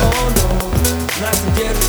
Oh no, not together.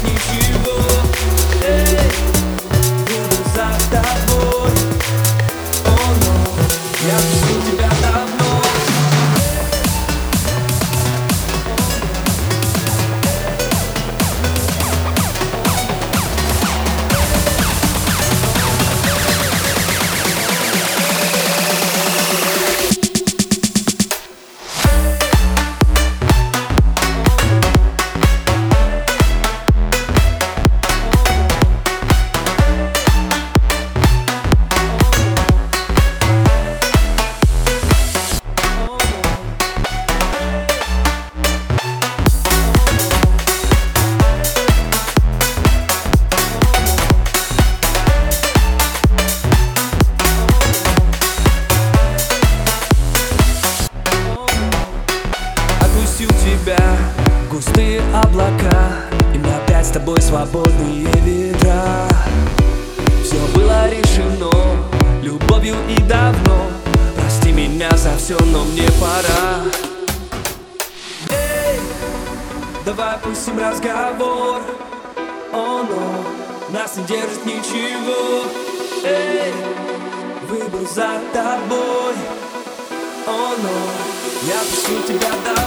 Облака И мы опять с тобой свободные ветра. Все было решено Любовью и давно. Прости меня за все, но мне пора. Эй, давай опустим разговор. О, но нас не держит ничего. Эй, выбор за тобой. О, но я пустил тебя давно